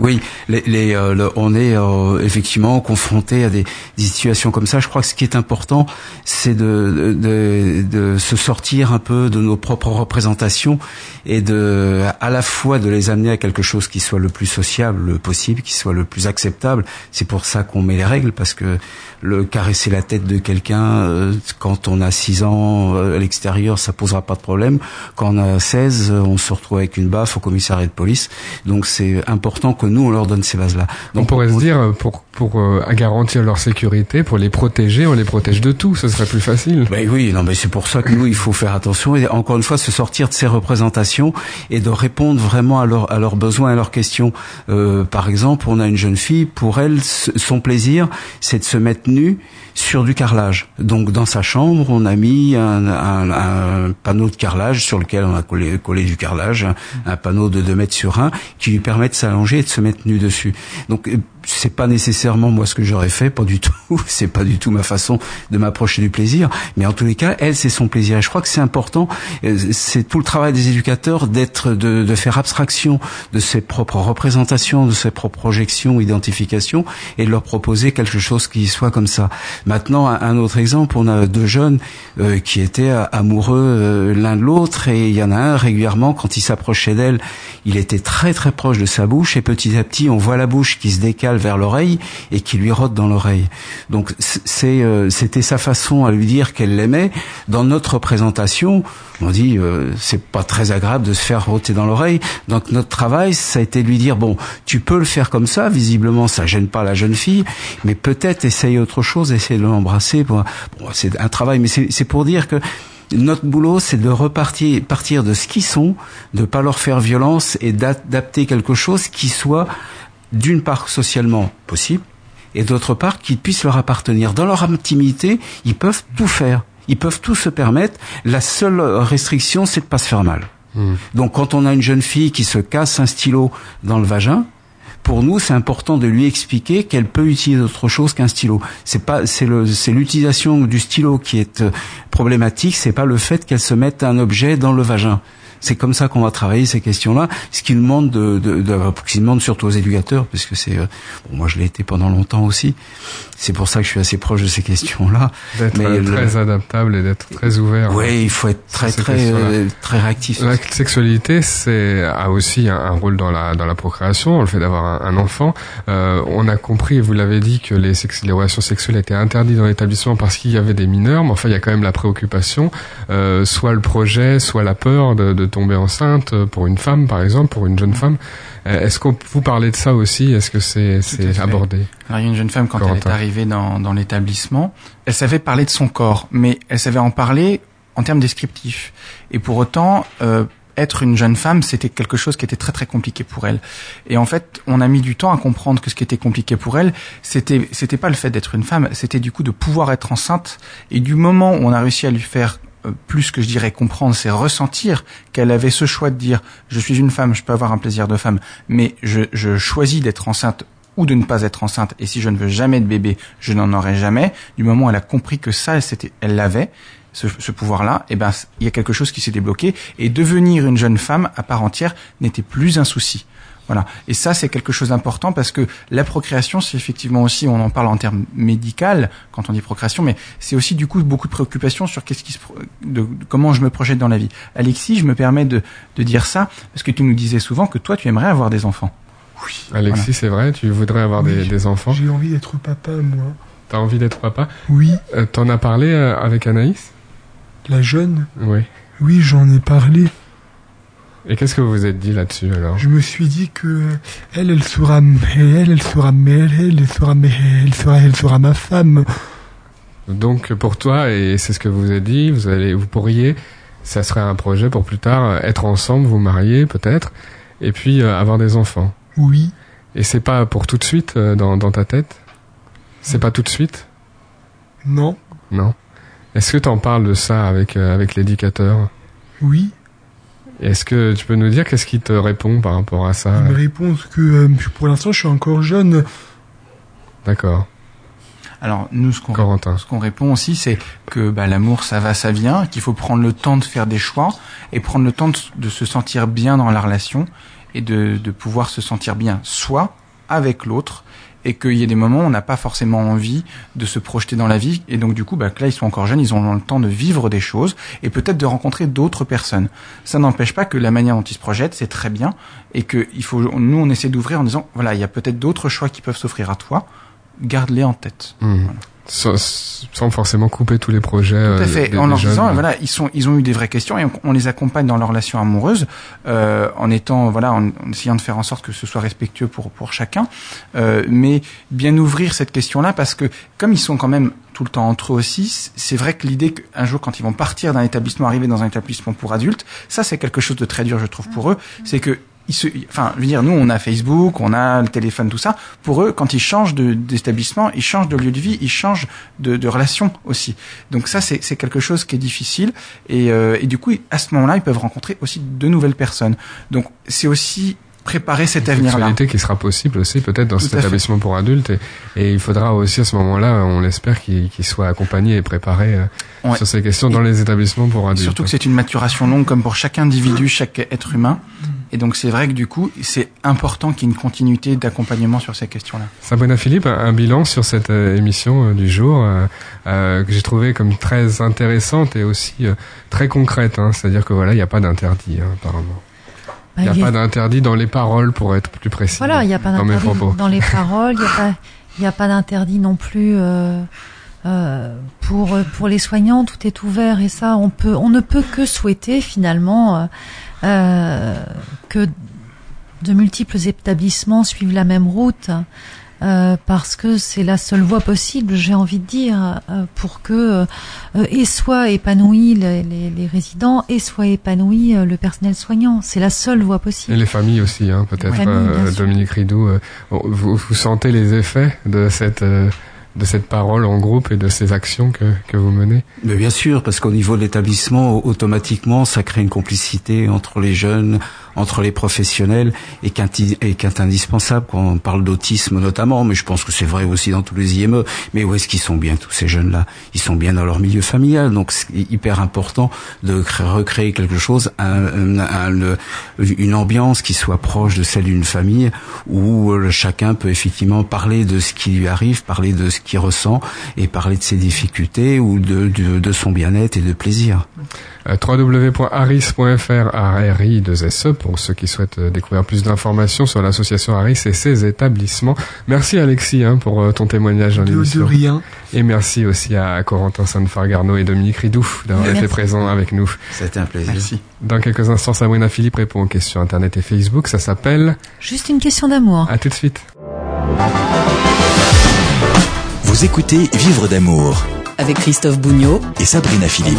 Speaker 7: Oui, les, les, euh, on est euh, effectivement confronté à des, des situations comme ça. Je crois que ce qui est important, c'est de, de, de se sortir un peu de nos propres représentations et de, à la fois de les amener à quelque chose qui soit le plus sociable possible, qui soit le plus acceptable. C'est pour ça qu'on met les règles, parce que le caresser la tête de quelqu'un euh, quand on a 6 ans euh, à l'extérieur, ça posera pas de problème. Quand on a 16, euh, on se retrouve avec une baffe au commissariat de police. Donc c'est important que nous on leur donne ces bases-là.
Speaker 3: On
Speaker 7: Donc
Speaker 3: pourrait se dire, euh, pour, pour euh, garantir leur sécurité, pour les protéger, on les protège de tout, ce serait plus facile.
Speaker 7: Ben oui, non, mais c'est pour ça que nous, il faut faire attention et encore une fois se sortir de ces représentations et de répondre vraiment à, leur, à leurs besoins, à leurs questions. Euh, par exemple, on a une jeune fille, pour elle, son plaisir, c'est de se mettre nue sur du carrelage. Donc, dans sa chambre, on a mis un, un- un panneau de carrelage sur lequel on a collé, collé du carrelage, un, un panneau de 2 mètres sur 1 qui lui permet de s'allonger et de se mettre nu dessus. Donc, euh, c'est pas nécessairement moi ce que j'aurais fait, pas du tout. c'est pas du tout ma façon de m'approcher du plaisir. Mais en tous les cas, elle, c'est son plaisir. Et je crois que c'est important. euh, C'est tout le travail des éducateurs d'être, de, de faire abstraction de ses propres représentations, de ses propres projections, identifications, et de leur proposer quelque chose qui soit comme ça. Maintenant, un, autre exemple, on a deux jeunes euh, qui étaient amoureux euh, l'un de l'autre, et il y en a un régulièrement quand il s'approchait d'elle, il était très très proche de sa bouche, et petit à petit, on voit la bouche qui se décale vers l'oreille et qui lui rote dans l'oreille. Donc c'est euh, c'était sa façon à lui dire qu'elle l'aimait. Dans notre représentation, on dit euh, c'est pas très agréable de se faire roter dans l'oreille. Donc notre travail, ça a été de lui dire bon, tu peux le faire comme ça. Visiblement, ça gêne pas la jeune fille, mais peut-être essaye autre chose, essaye de l'embrasser. Bon, c'est un travail, mais c'est c'est pour dire que notre boulot, c'est de repartir partir de ce qu'ils sont, de pas leur faire violence et d'adapter quelque chose qui soit d'une part socialement possible et d'autre part qu'ils puissent leur appartenir. Dans leur intimité, ils peuvent tout faire, ils peuvent tout se permettre. La seule restriction, c'est de pas se faire mal.
Speaker 3: Hmm.
Speaker 7: Donc quand on a une jeune fille qui se casse un stylo dans le vagin, pour nous, c'est important de lui expliquer qu'elle peut utiliser autre chose qu'un stylo. C'est pas, c'est le, c'est l'utilisation du stylo qui est euh, problématique. C'est pas le fait qu'elle se mette un objet dans le vagin. C'est comme ça qu'on va travailler ces questions-là. Ce qui demande de, de, de qui demande surtout aux éducateurs, parce que c'est, euh, bon, moi je l'ai été pendant longtemps aussi. C'est pour ça que je suis assez proche de ces questions-là.
Speaker 3: D'être euh,
Speaker 7: le-
Speaker 3: très adaptable et d'être très ouvert.
Speaker 7: Oui, il faut être très très euh, très réactif.
Speaker 3: La sexualité, c'est a aussi un, un rôle dans la dans la procréation, le fait d'avoir un, un enfant. Euh, on a compris, vous l'avez dit, que les, sex- les relations sexuelles étaient interdites dans l'établissement parce qu'il y avait des mineurs, mais enfin il y a quand même la préoccupation, euh, soit le projet, soit la peur de, de tomber enceinte euh, pour une femme, par exemple, pour une jeune femme. Euh, Est-ce qu'on vous parlez de ça aussi Est-ce que c'est abordé?
Speaker 6: Alors, il y a une jeune femme, quand elle est arrivée dans, dans l'établissement, elle savait parler de son corps, mais elle savait en parler en termes descriptifs. Et pour autant, euh, être une jeune femme, c'était quelque chose qui était très très compliqué pour elle. Et en fait, on a mis du temps à comprendre que ce qui était compliqué pour elle, c'était c'était pas le fait d'être une femme, c'était du coup de pouvoir être enceinte. Et du moment où on a réussi à lui faire plus que je dirais comprendre, c'est ressentir qu'elle avait ce choix de dire je suis une femme, je peux avoir un plaisir de femme, mais je, je choisis d'être enceinte ou de ne pas être enceinte. Et si je ne veux jamais de bébé, je n'en aurai jamais. Du moment où elle a compris que ça, elle l'avait, ce, ce pouvoir-là, eh ben, il y a quelque chose qui s'est débloqué. Et devenir une jeune femme à part entière n'était plus un souci. Voilà. Et ça, c'est quelque chose d'important parce que la procréation, c'est effectivement aussi, on en parle en termes médical quand on dit procréation, mais c'est aussi du coup beaucoup de préoccupations sur qu'est-ce qui se, de, de comment je me projette dans la vie. Alexis, je me permets de, de dire ça parce que tu nous disais souvent que toi, tu aimerais avoir des enfants.
Speaker 5: Oui.
Speaker 3: Alexis, c'est vrai, tu voudrais avoir des enfants.
Speaker 5: J'ai envie d'être papa, moi.
Speaker 3: T'as envie d'être papa?
Speaker 5: Oui.
Speaker 3: Euh, T'en as parlé euh, avec Anaïs?
Speaker 5: La jeune?
Speaker 3: Oui.
Speaker 5: Oui, j'en ai parlé.
Speaker 3: Et qu'est-ce que vous vous êtes dit là-dessus alors?
Speaker 5: Je me suis dit que elle, elle sera, elle, elle sera, elle, elle, elle sera, elle sera, elle sera ma femme.
Speaker 3: Donc pour toi, et c'est ce que vous avez dit, vous allez, vous pourriez, ça serait un projet pour plus tard, être ensemble, vous marier peut-être, et puis euh, avoir des enfants.
Speaker 5: Oui.
Speaker 3: Et c'est pas pour tout de suite euh, dans, dans ta tête? C'est pas tout de suite?
Speaker 5: Non.
Speaker 3: Non. Est-ce que tu en parles de ça avec euh, avec l'éducateur?
Speaker 5: Oui.
Speaker 3: Est-ce que tu peux nous dire qu'est-ce qui te répond par rapport à ça
Speaker 5: Il me répond que euh, pour l'instant, je suis encore jeune.
Speaker 3: D'accord.
Speaker 6: Alors nous, ce qu'on ce qu'on répond aussi, c'est que bah, l'amour, ça va, ça vient, qu'il faut prendre le temps de faire des choix et prendre le temps de, de se sentir bien dans la relation et de, de pouvoir se sentir bien, soit avec l'autre, et qu'il y a des moments où on n'a pas forcément envie de se projeter dans la vie, et donc du coup, bah, que là, ils sont encore jeunes, ils ont le temps de vivre des choses et peut-être de rencontrer d'autres personnes. Ça n'empêche pas que la manière dont ils se projettent, c'est très bien, et que il faut, nous, on essaie d'ouvrir en disant, voilà, il y a peut-être d'autres choix qui peuvent s'offrir à toi, garde-les en tête. Voilà.
Speaker 3: Sans, sans forcément couper tous les projets.
Speaker 6: Tout
Speaker 3: euh,
Speaker 6: à fait.
Speaker 3: des-
Speaker 6: en leur
Speaker 3: jeunes.
Speaker 6: disant, voilà, ils sont, ils ont eu des vraies questions et on, on les accompagne dans leur relation amoureuse, euh, en étant, voilà, en, en essayant de faire en sorte que ce soit respectueux pour pour chacun, euh, mais bien ouvrir cette question-là parce que comme ils sont quand même tout le temps entre eux aussi, c'est vrai que l'idée qu'un jour, quand ils vont partir d'un établissement, arriver dans un établissement pour adultes, ça c'est quelque chose de très dur, je trouve, pour eux, c'est que ils se, enfin, je veux dire, nous, on a Facebook, on a le téléphone, tout ça. Pour eux, quand ils changent d'établissement, ils changent de lieu de vie, ils changent de, de relation aussi. Donc ça, c'est quelque chose qui est difficile. Et, euh, et du coup, à ce moment-là, ils peuvent rencontrer aussi de nouvelles personnes. Donc c'est aussi préparer cet avenir-là.
Speaker 3: Sexualité qui sera possible aussi peut-être dans cet
Speaker 6: fait.
Speaker 3: établissement pour adultes et, et il faudra aussi à ce moment-là, on l'espère, qu'il qu'il soit accompagné et préparé euh,
Speaker 6: Ouais.
Speaker 3: sur ces questions dans les établissements pour adultes.
Speaker 6: Surtout que c'est une maturation longue comme pour chaque individu, chaque être humain. Et donc c'est vrai que du coup, c'est important qu'il y ait une continuité d'accompagnement sur ces questions-là.
Speaker 3: Sabrina Philippe, un bilan sur cette euh, émission euh, du jour euh, euh, que j'ai trouvé comme très intéressante et aussi euh, très concrète. hein. C'est-à-dire que voilà, il n'y a pas d'interdit hein, apparemment. Il n'y a
Speaker 4: Bah, il y a-
Speaker 3: pas d'interdit dans les paroles pour être plus précis.
Speaker 4: Voilà, il n'y a pas d'interdit dans les paroles, il n'y a pas, d'interdit non plus euh, euh, pour pour les soignants. Tout est ouvert et ça, on peut, on ne peut que souhaiter finalement euh, que de multiples établissements suivent la même route. euh, parce que c'est la seule voie possible, j'ai envie de dire, euh, pour que euh, et soit épanoui les, les- les résidents et soit épanoui euh, le personnel soignant. C'est la seule voie
Speaker 3: Et
Speaker 4: possible.
Speaker 3: les familles aussi, hein, peut-être. Euh. Dominique Ridou, vous, vous sentez les effets de cette euh, de cette parole en groupe et de ces actions que que vous menez.
Speaker 7: Mais bien sûr, parce qu'au niveau de l'établissement, automatiquement, ça crée une complicité entre les jeunes, entre les professionnels, est est indispensable quand on parle d'autisme notamment, mais je pense que c'est vrai aussi dans tous les IME. Mais où est-ce qu'ils sont bien, tous ces jeunes-là? Ils sont bien dans leur milieu familial, donc c'est hyper important de cré- recréer quelque chose, une ambiance qui soit proche de celle d'une famille, où euh, chacun peut effectivement parler de ce qui lui arrive, parler de ce qu'il ressent, et parler de ses difficultés ou de, de, de son bien-être et de plaisir.
Speaker 3: Euh, www.aris.fr ARI 2 SE pour ceux qui souhaitent euh, découvrir plus d'informations sur l'association Aris et ses établissements. Merci Alexis hein, pour euh, ton témoignage dans
Speaker 5: De, de
Speaker 3: l'émission.
Speaker 5: rien.
Speaker 3: Et merci aussi à Corentin Sainte-Fargarno et Dominique Ridouf d'avoir été présents avec nous.
Speaker 7: C'était un plaisir.
Speaker 6: Merci.
Speaker 3: Dans quelques instants, Sabrina Philippe répond aux questions Internet et Facebook. Ça s'appelle
Speaker 4: Juste une question d'amour.
Speaker 3: À tout de suite.
Speaker 2: Vous écoutez Vivre d'amour
Speaker 1: Avec Christophe Bougnot
Speaker 2: et Sabrina Philippe.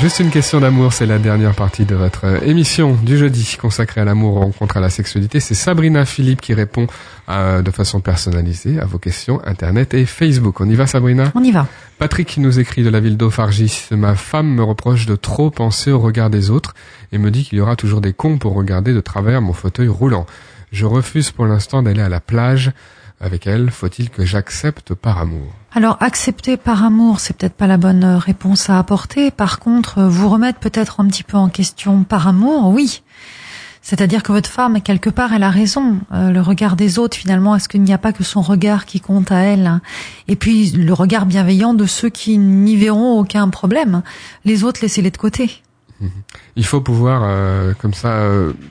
Speaker 3: Juste une question d'amour, c'est la dernière partie de votre euh, émission du jeudi consacrée à l'amour, aux rencontres, à la sexualité. C'est Sabrina Philippe qui répond euh, de façon personnalisée à vos questions Internet et Facebook. On y va Sabrina?
Speaker 4: On y va.
Speaker 3: Patrick qui nous écrit de la ville d'Ophargie. Ma femme me reproche de trop penser au regard des autres et me dit qu'il y aura toujours des cons pour regarder de travers mon fauteuil roulant. Je refuse pour l'instant d'aller à la plage avec elle. Faut-il que j'accepte par amour?
Speaker 4: Alors, accepter par amour, c'est peut-être pas la bonne euh, réponse à apporter. Par contre, euh, vous remettre peut-être un petit peu en question par amour, oui. C'est-à-dire que votre femme, quelque part, elle a raison. Euh, le regard des autres, finalement, est-ce qu'il n'y a pas que son regard qui compte à elle hein? Et puis, le regard bienveillant de ceux qui n'y verront aucun problème. Les autres, laissez-les de côté.
Speaker 3: Il faut pouvoir, comme ça,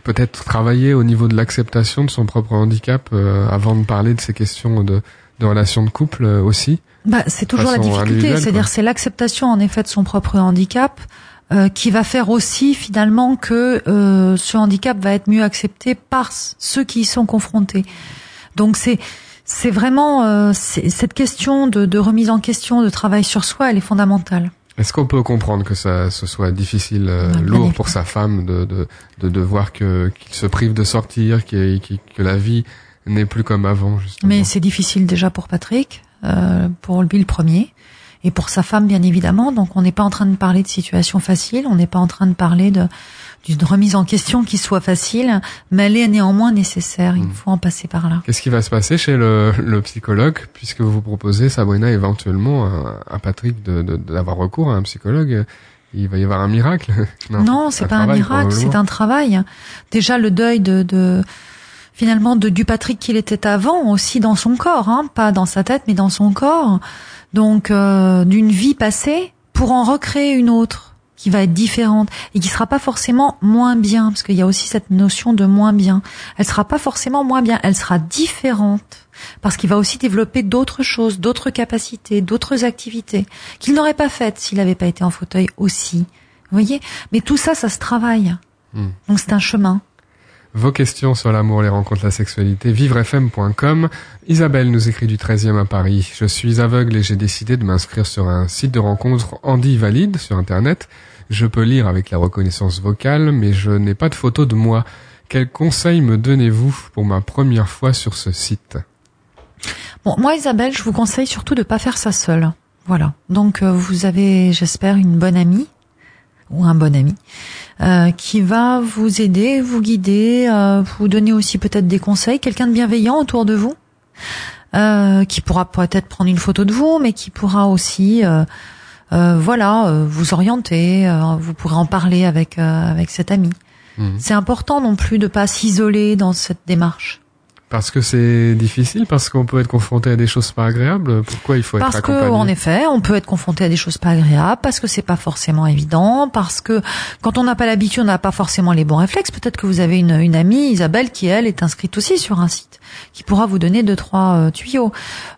Speaker 3: peut-être travailler au niveau de l'acceptation de son propre handicap avant de parler de ces questions de, de relations de couple aussi.
Speaker 4: Bah, c'est toujours la difficulté, c'est-à-dire c'est l'acceptation en effet de son propre handicap euh, qui va faire aussi finalement que euh, ce handicap va être mieux accepté par ceux qui y sont confrontés. Donc c'est c'est vraiment euh, cette question de, de remise en question, de travail sur soi, elle est fondamentale.
Speaker 3: Est-ce qu'on peut comprendre que ça ce soit difficile, euh,
Speaker 4: Ouais,
Speaker 3: lourd pour sa femme de de de, de voir que qu'il se prive de sortir, qu'il- qu'il- que la vie n'est plus comme avant justement?
Speaker 4: Mais c'est difficile déjà pour Patrick, euh, pour lui le premier, et pour sa femme bien évidemment. Donc on n'est pas en train de parler de situation facile, on n'est pas en train de parler de d'une remise en question qui soit facile, mais elle est néanmoins nécessaire. Il
Speaker 3: Mm.
Speaker 4: faut en passer par là.
Speaker 3: Qu'est-ce qui va se passer chez le, le psychologue puisque vous proposez Sabrina éventuellement à, Patrick de de- d'avoir recours à un psychologue? Il va y avoir un miracle?
Speaker 4: Non, c'est pas un miracle, c'est un travail. Déjà le deuil de, de finalement de du Patrick qu'il était avant aussi dans son corps, hein, pas dans sa tête mais dans son corps. Donc euh, d'une vie passée pour en recréer une autre qui va être différente et qui sera pas forcément moins bien parce qu'il y a aussi cette notion de moins bien. Elle sera pas forcément moins bien, elle sera différente parce qu'il va aussi développer d'autres choses, d'autres capacités, d'autres activités qu'il n'aurait pas faites s'il n'avait pas été en fauteuil aussi. Vous voyez? Mais tout ça, ça se travaille.
Speaker 3: Hmm.
Speaker 4: Donc c'est un chemin.
Speaker 3: Vos questions sur l'amour, les rencontres, la sexualité, vivrefm.com. Isabelle nous écrit du 13e à Paris. Je suis aveugle et j'ai décidé de m'inscrire sur un site de rencontre Andy Valide sur Internet. Je peux lire avec la reconnaissance vocale, mais je n'ai pas de photo de moi. Quels conseils me donnez-vous pour ma première fois sur ce site?
Speaker 4: Bon, moi Isabelle, je vous conseille surtout de pas faire ça seule. Voilà. Donc euh, vous avez, j'espère, une bonne amie ou un bon ami euh, qui va vous aider, vous guider, euh, vous donner aussi peut-être des conseils, quelqu'un de bienveillant autour de vous, euh, qui pourra peut-être prendre une photo de vous, mais qui pourra aussi, euh, euh, voilà, euh, vous orienter. euh, vous pourrez en parler avec avec cet ami.
Speaker 3: Mhm.
Speaker 4: C'est important non plus de pas s'isoler dans cette démarche.
Speaker 3: Parce que c'est difficile, parce qu'on peut être confronté à des choses pas agréables. Pourquoi il faut
Speaker 4: Parce
Speaker 3: être
Speaker 4: que,
Speaker 3: accompagné?
Speaker 4: en effet, on peut être confronté à des choses pas agréables, parce que c'est pas forcément évident, parce que quand on n'a pas l'habitude, on n'a pas forcément les bons réflexes. Peut-être que vous avez une, une amie, Isabelle, qui elle est inscrite aussi sur un site, qui pourra vous donner deux trois euh, tuyaux.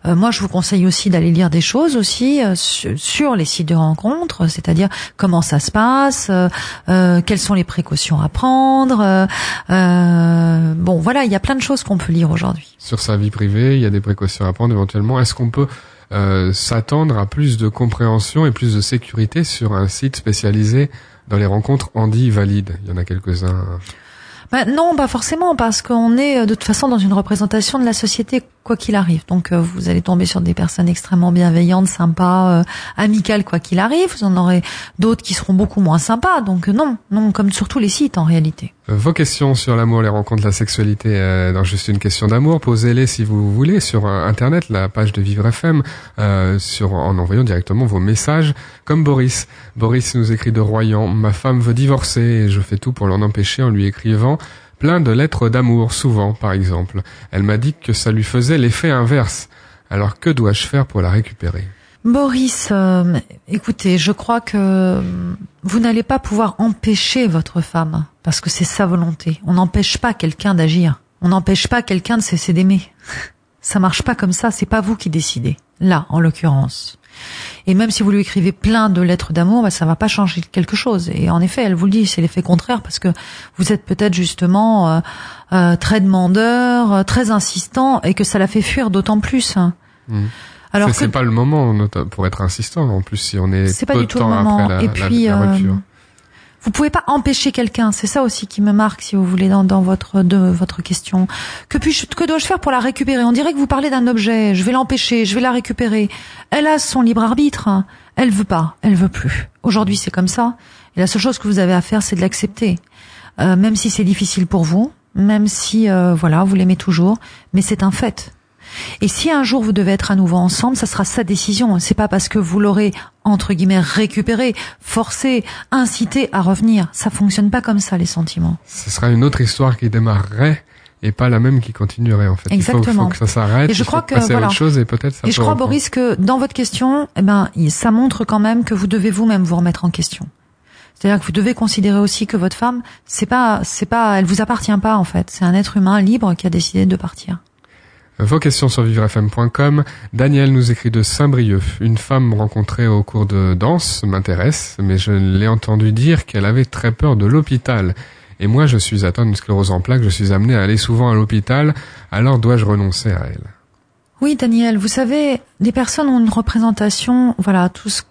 Speaker 4: Euh, moi, je vous conseille aussi d'aller lire des choses aussi euh, sur, sur les sites de rencontres, c'est-à-dire comment ça se passe, euh, euh, quelles sont les précautions à prendre. bon, voilà, il y a plein de choses qu'on peut lire aujourd'hui.
Speaker 3: Sur sa vie privée, il y a des précautions à prendre éventuellement. Est-ce qu'on peut euh, s'attendre à plus de compréhension et plus de sécurité sur un site spécialisé dans les rencontres handi valides Il y en a quelques-uns.
Speaker 4: Bah, non, pas forcément, parce qu'on est euh, de toute façon dans une représentation de la société quoi qu'il arrive. Donc euh, vous allez tomber sur des personnes extrêmement bienveillantes, sympas, euh, amicales quoi qu'il arrive. Vous en aurez d'autres qui seront beaucoup moins sympas. Donc euh, non, non, comme sur tous les sites en réalité.
Speaker 3: Vos questions sur l'amour, les rencontres, la sexualité, euh, dans juste une question d'amour, posez-les si vous voulez sur euh, internet, la page de Vivre FM, euh, en envoyant directement vos messages, comme Boris. Boris nous écrit de Royan Ma femme veut divorcer et je fais tout pour l'en empêcher en lui écrivant plein de lettres d'amour, souvent, par exemple. Elle m'a dit que ça lui faisait l'effet inverse. Alors que dois-je faire pour la récupérer?
Speaker 4: Boris, euh, écoutez, je crois que euh, vous n'allez pas pouvoir empêcher votre femme, parce que c'est sa volonté. On n'empêche pas quelqu'un d'agir. On n'empêche pas quelqu'un de cesser d'aimer. Ça marche pas comme ça, c'est pas vous qui décidez. Là, en l'occurrence. Et même si vous lui écrivez plein de lettres d'amour, bah, ça va pas changer quelque chose. Et en effet, elle vous le dit, c'est l'effet contraire parce que vous êtes peut-être justement euh, euh, très demandeur, euh, très insistant, et que ça la fait fuir d'autant plus. hein. Alors
Speaker 3: C'est-
Speaker 4: que
Speaker 3: pas le moment pour être insistant, en plus, si on est,
Speaker 4: C'est pas du
Speaker 3: de
Speaker 4: tout le moment.
Speaker 3: après la,
Speaker 4: Et puis,
Speaker 3: la
Speaker 4: euh,
Speaker 3: rupture.
Speaker 4: Vous pouvez pas empêcher quelqu'un, c'est ça aussi qui me marque, si vous voulez, dans, dans votre de votre question. Que puis que dois-je faire pour la récupérer? On dirait que vous parlez d'un objet. Je vais l'empêcher, je vais la récupérer. Elle a son libre arbitre. Elle veut pas, elle veut plus. Aujourd'hui, c'est comme ça. Et la seule chose que vous avez à faire, c'est de l'accepter, Euh, même si c'est difficile pour vous, même si euh, voilà, vous l'aimez toujours, mais c'est un fait. Et si un jour vous devez être à nouveau ensemble, ça sera sa décision. C'est pas parce que vous l'aurez entre guillemets récupéré, forcé, incité à revenir. Ça fonctionne pas comme ça les sentiments.
Speaker 3: Ce sera une autre histoire qui démarrerait et pas la même qui continuerait, en fait. Il faut,
Speaker 4: Exactement.
Speaker 3: faut que ça s'arrête.
Speaker 4: Et je crois que,
Speaker 3: passer à
Speaker 4: voilà.
Speaker 3: autre chose et peut-être ça
Speaker 4: Et je crois
Speaker 3: reprendre.
Speaker 4: Boris que dans votre question, eh ben ça montre quand même que vous devez vous-même vous remettre en question. C'est-à-dire que vous devez considérer aussi que votre femme, c'est pas, c'est pas, elle vous appartient pas en fait. C'est un être humain libre qui a décidé de partir.
Speaker 3: Vos questions sur vivrefm.com. Daniel nous écrit de Saint-Brieuc. Une femme rencontrée au cours de danse m'intéresse, mais je l'ai entendu dire qu'elle avait très peur de l'hôpital. Et moi, je suis atteint d'une sclérose en plaques, je suis amené à aller souvent à l'hôpital, alors dois-je renoncer à elle?
Speaker 4: Oui, Daniel, vous savez, les personnes ont une représentation, voilà, tous.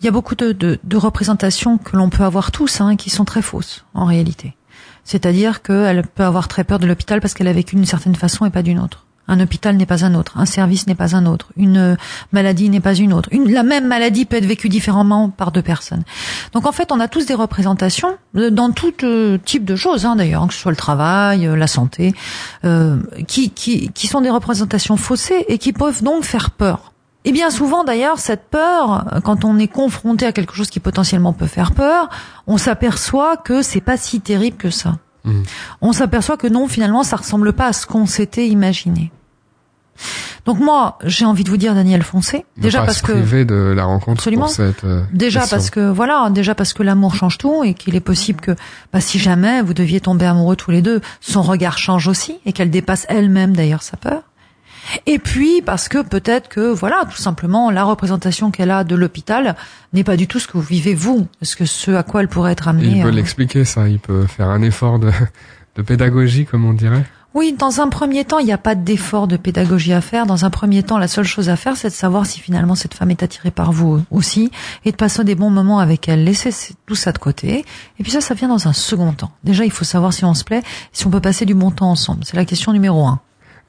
Speaker 4: Il y a beaucoup de, de, de représentations que l'on peut avoir tous, hein, qui sont très fausses en réalité. C'est-à-dire qu'elle peut avoir très peur de l'hôpital parce qu'elle a vécu d'une certaine façon et pas d'une autre. Un hôpital n'est pas un autre, un service n'est pas un autre, une euh, maladie n'est pas une autre. Une, la même maladie peut être vécue différemment par deux personnes. Donc en fait, on a tous des représentations euh, dans tout euh, type de choses, hein, d'ailleurs, hein, que ce soit le travail, la santé, euh, qui, qui, qui sont des représentations faussées et qui peuvent donc faire peur. Et bien souvent d'ailleurs, cette peur, quand on est confronté à quelque chose qui potentiellement peut faire peur, on s'aperçoit que c'est pas si terrible que ça.
Speaker 3: Mhm.
Speaker 4: On s'aperçoit que non, finalement, ça ressemble pas à ce qu'on s'était imaginé. Donc moi, j'ai envie de vous dire, Daniel Foncé, déjà
Speaker 3: pas
Speaker 4: parce
Speaker 3: se
Speaker 4: que
Speaker 3: de la rencontre
Speaker 4: Absolument.
Speaker 3: pour cette euh,
Speaker 4: Déjà
Speaker 3: question.
Speaker 4: parce que voilà, déjà parce que l'amour change tout et qu'il est possible que bah, si jamais vous deviez tomber amoureux tous les deux, son regard change aussi et qu'elle dépasse elle-même d'ailleurs sa peur. Et puis parce que peut-être que voilà, tout simplement la représentation qu'elle a de l'hôpital n'est pas du tout ce que vous vivez vous, ce que ce à quoi elle pourrait être amenée.
Speaker 3: il peut
Speaker 4: euh.
Speaker 3: l'expliquer ça, il peut faire un effort de, de pédagogie, comme on dirait.
Speaker 4: Oui, dans un premier temps, il n'y a pas d'effort de pédagogie à faire. Dans un premier temps, la seule chose à faire, c'est de savoir si finalement cette femme est attirée par vous aussi et de passer des bons moments avec elle. Laissez tout ça de côté. Et puis ça, ça vient dans un second temps. Déjà, il faut savoir si on se plaît, si on peut passer du bon temps ensemble. C'est la question numéro un.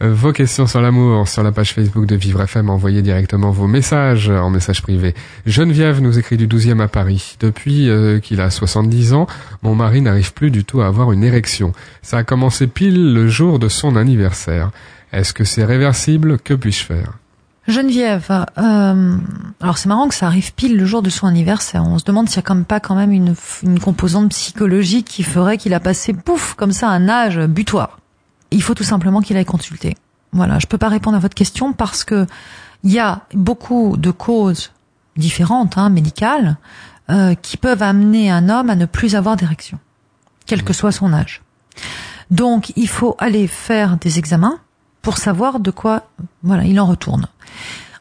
Speaker 3: Euh, Vos questions sur l'amour sur la page Facebook de Vivre FM, envoyez directement vos messages en message privé. Geneviève nous écrit du 12e à Paris. Depuis euh, qu'il a 70 ans, mon mari n'arrive plus du tout à avoir une érection. Ça a commencé pile le jour de son anniversaire. Est-ce que c'est réversible? Que puis-je faire?
Speaker 4: Geneviève, euh, alors c'est marrant que ça arrive pile le jour de son anniversaire. On se demande s'il y a quand même pas quand même une, une composante psychologique qui ferait qu'il a passé pouf comme ça un âge butoir. Il faut tout simplement qu'il aille consulter. Voilà, je peux pas répondre à votre question parce que il y a beaucoup de causes différentes, hein, médicales, euh, qui peuvent amener un homme à ne plus avoir d'érection, quel que soit son âge. Donc, il faut aller faire des examens pour savoir de quoi, voilà, il en retourne.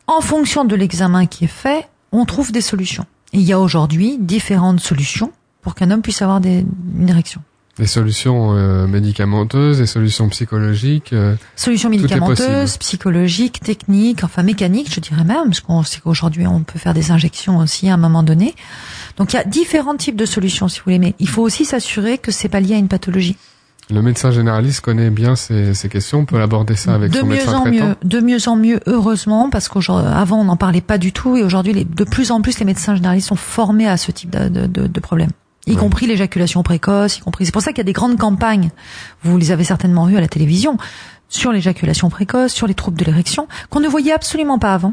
Speaker 4: En fonction de l'examen qui est fait, on trouve des solutions. Et il y a aujourd'hui différentes solutions pour qu'un homme puisse avoir des, une érection.
Speaker 3: Des solutions euh, médicamenteuses, des solutions psychologiques. euh,
Speaker 4: Solutions médicamenteuses, psychologiques, techniques, enfin mécaniques, je dirais même, parce qu'on sait qu'aujourd'hui on peut faire des injections aussi à un moment donné. Donc il y a différents types de solutions, si vous voulez, mais il faut aussi s'assurer que c'est pas lié à une pathologie.
Speaker 3: le médecin généraliste connaît bien ces, ces questions. On peut aborder ça avec
Speaker 4: de
Speaker 3: son
Speaker 4: mieux
Speaker 3: médecin
Speaker 4: en
Speaker 3: traitant.
Speaker 4: mieux, de mieux en mieux, heureusement, parce qu'avant on n'en parlait pas du tout, et aujourd'hui de plus en plus les médecins généralistes sont formés à ce type de, de, de, de problème. Y
Speaker 3: Ouais.
Speaker 4: compris l'éjaculation précoce, y compris. C'est pour ça qu'il y a des grandes campagnes. Vous les avez certainement vues à la télévision sur l'éjaculation précoce, sur les troubles de l'érection, qu'on ne voyait absolument pas avant.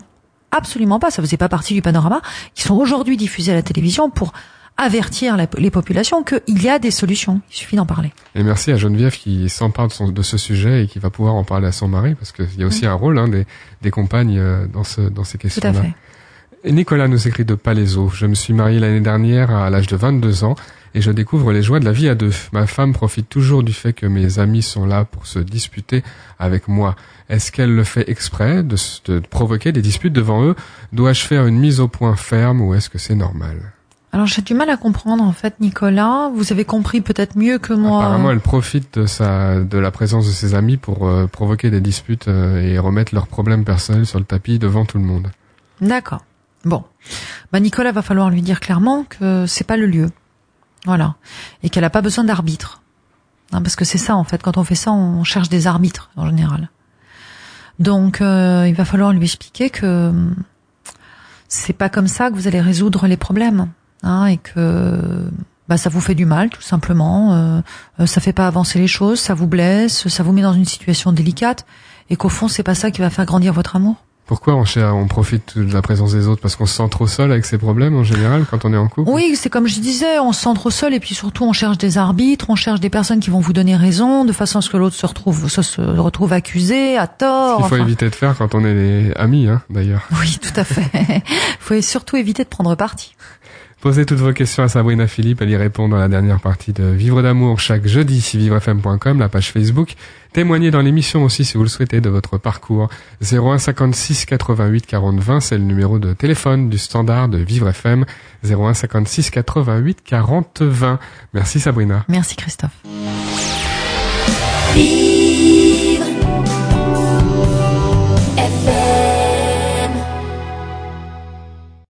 Speaker 4: Absolument pas. Ça faisait pas partie du panorama. Qui sont aujourd'hui diffusés à la télévision pour avertir la- les populations qu'il y a des solutions. Il suffit d'en parler.
Speaker 3: Et merci à Geneviève qui s'empare de, ce sujet et qui va pouvoir en parler à son mari parce qu'il y a aussi un rôle hein, des, des compagnes euh, dans, ce, dans ces
Speaker 4: Tout à
Speaker 3: questions-là.
Speaker 4: fait.
Speaker 3: Et Nicolas nous écrit de Palaiso. Je me suis marié l'année dernière à l'âge de 22 ans et je découvre les joies de la vie à deux. Ma femme profite toujours du fait que mes amis sont là pour se disputer avec moi. Est-ce qu'elle le fait exprès de, de provoquer des disputes devant eux? Dois-je faire une mise au point ferme ou est-ce que c'est normal?
Speaker 4: Alors j'ai du mal à comprendre en fait, Nicolas. Vous avez compris peut-être mieux que moi.
Speaker 3: Apparemment, elle profite de sa de la présence de ses amis pour euh, provoquer des disputes euh, et remettre leurs problèmes personnels sur le tapis devant tout le monde.
Speaker 4: D'accord. Bon. Bah Nicolas va falloir lui dire clairement que c'est pas le lieu. Voilà. Et qu'elle a pas besoin d'arbitre. Hein, parce que c'est ça en fait, quand on fait ça, on cherche des arbitres en général. Donc euh, il va falloir lui expliquer que hum, c'est pas comme ça que vous allez résoudre les problèmes. Hein, et que bah ça vous fait du mal tout simplement, euh, euh, ça fait pas avancer les choses, ça vous blesse, ça vous met dans une situation délicate et qu'au fond c'est pas ça qui va faire grandir votre amour.
Speaker 3: Pourquoi on, on profite de la présence des autres Parce qu'on se sent trop seul avec ses problèmes en général quand on est en couple?
Speaker 4: Oui, c'est comme je disais, on se sent trop seul et puis surtout on cherche des arbitres, on cherche des personnes qui vont vous donner raison de façon à ce que l'autre se retrouve se, se retrouve accusé à
Speaker 3: Ce
Speaker 4: tort.
Speaker 3: qu'il faut
Speaker 4: enfin.
Speaker 3: éviter de faire quand on est amis, hein, d'ailleurs.
Speaker 4: Oui, tout à fait. Il faut surtout éviter de prendre parti.
Speaker 3: Posez toutes vos questions à Sabrina Philippe, elle y répond dans la dernière partie de Vivre d'amour chaque jeudi sur vivrefm.com, la page Facebook. Témoignez dans l'émission aussi si vous le souhaitez de votre parcours. 01 56 88 40 20, c'est le numéro de téléphone du standard de Vivre FM. 01 56 88 40 20. Merci Sabrina.
Speaker 4: Merci Christophe.
Speaker 1: Vivre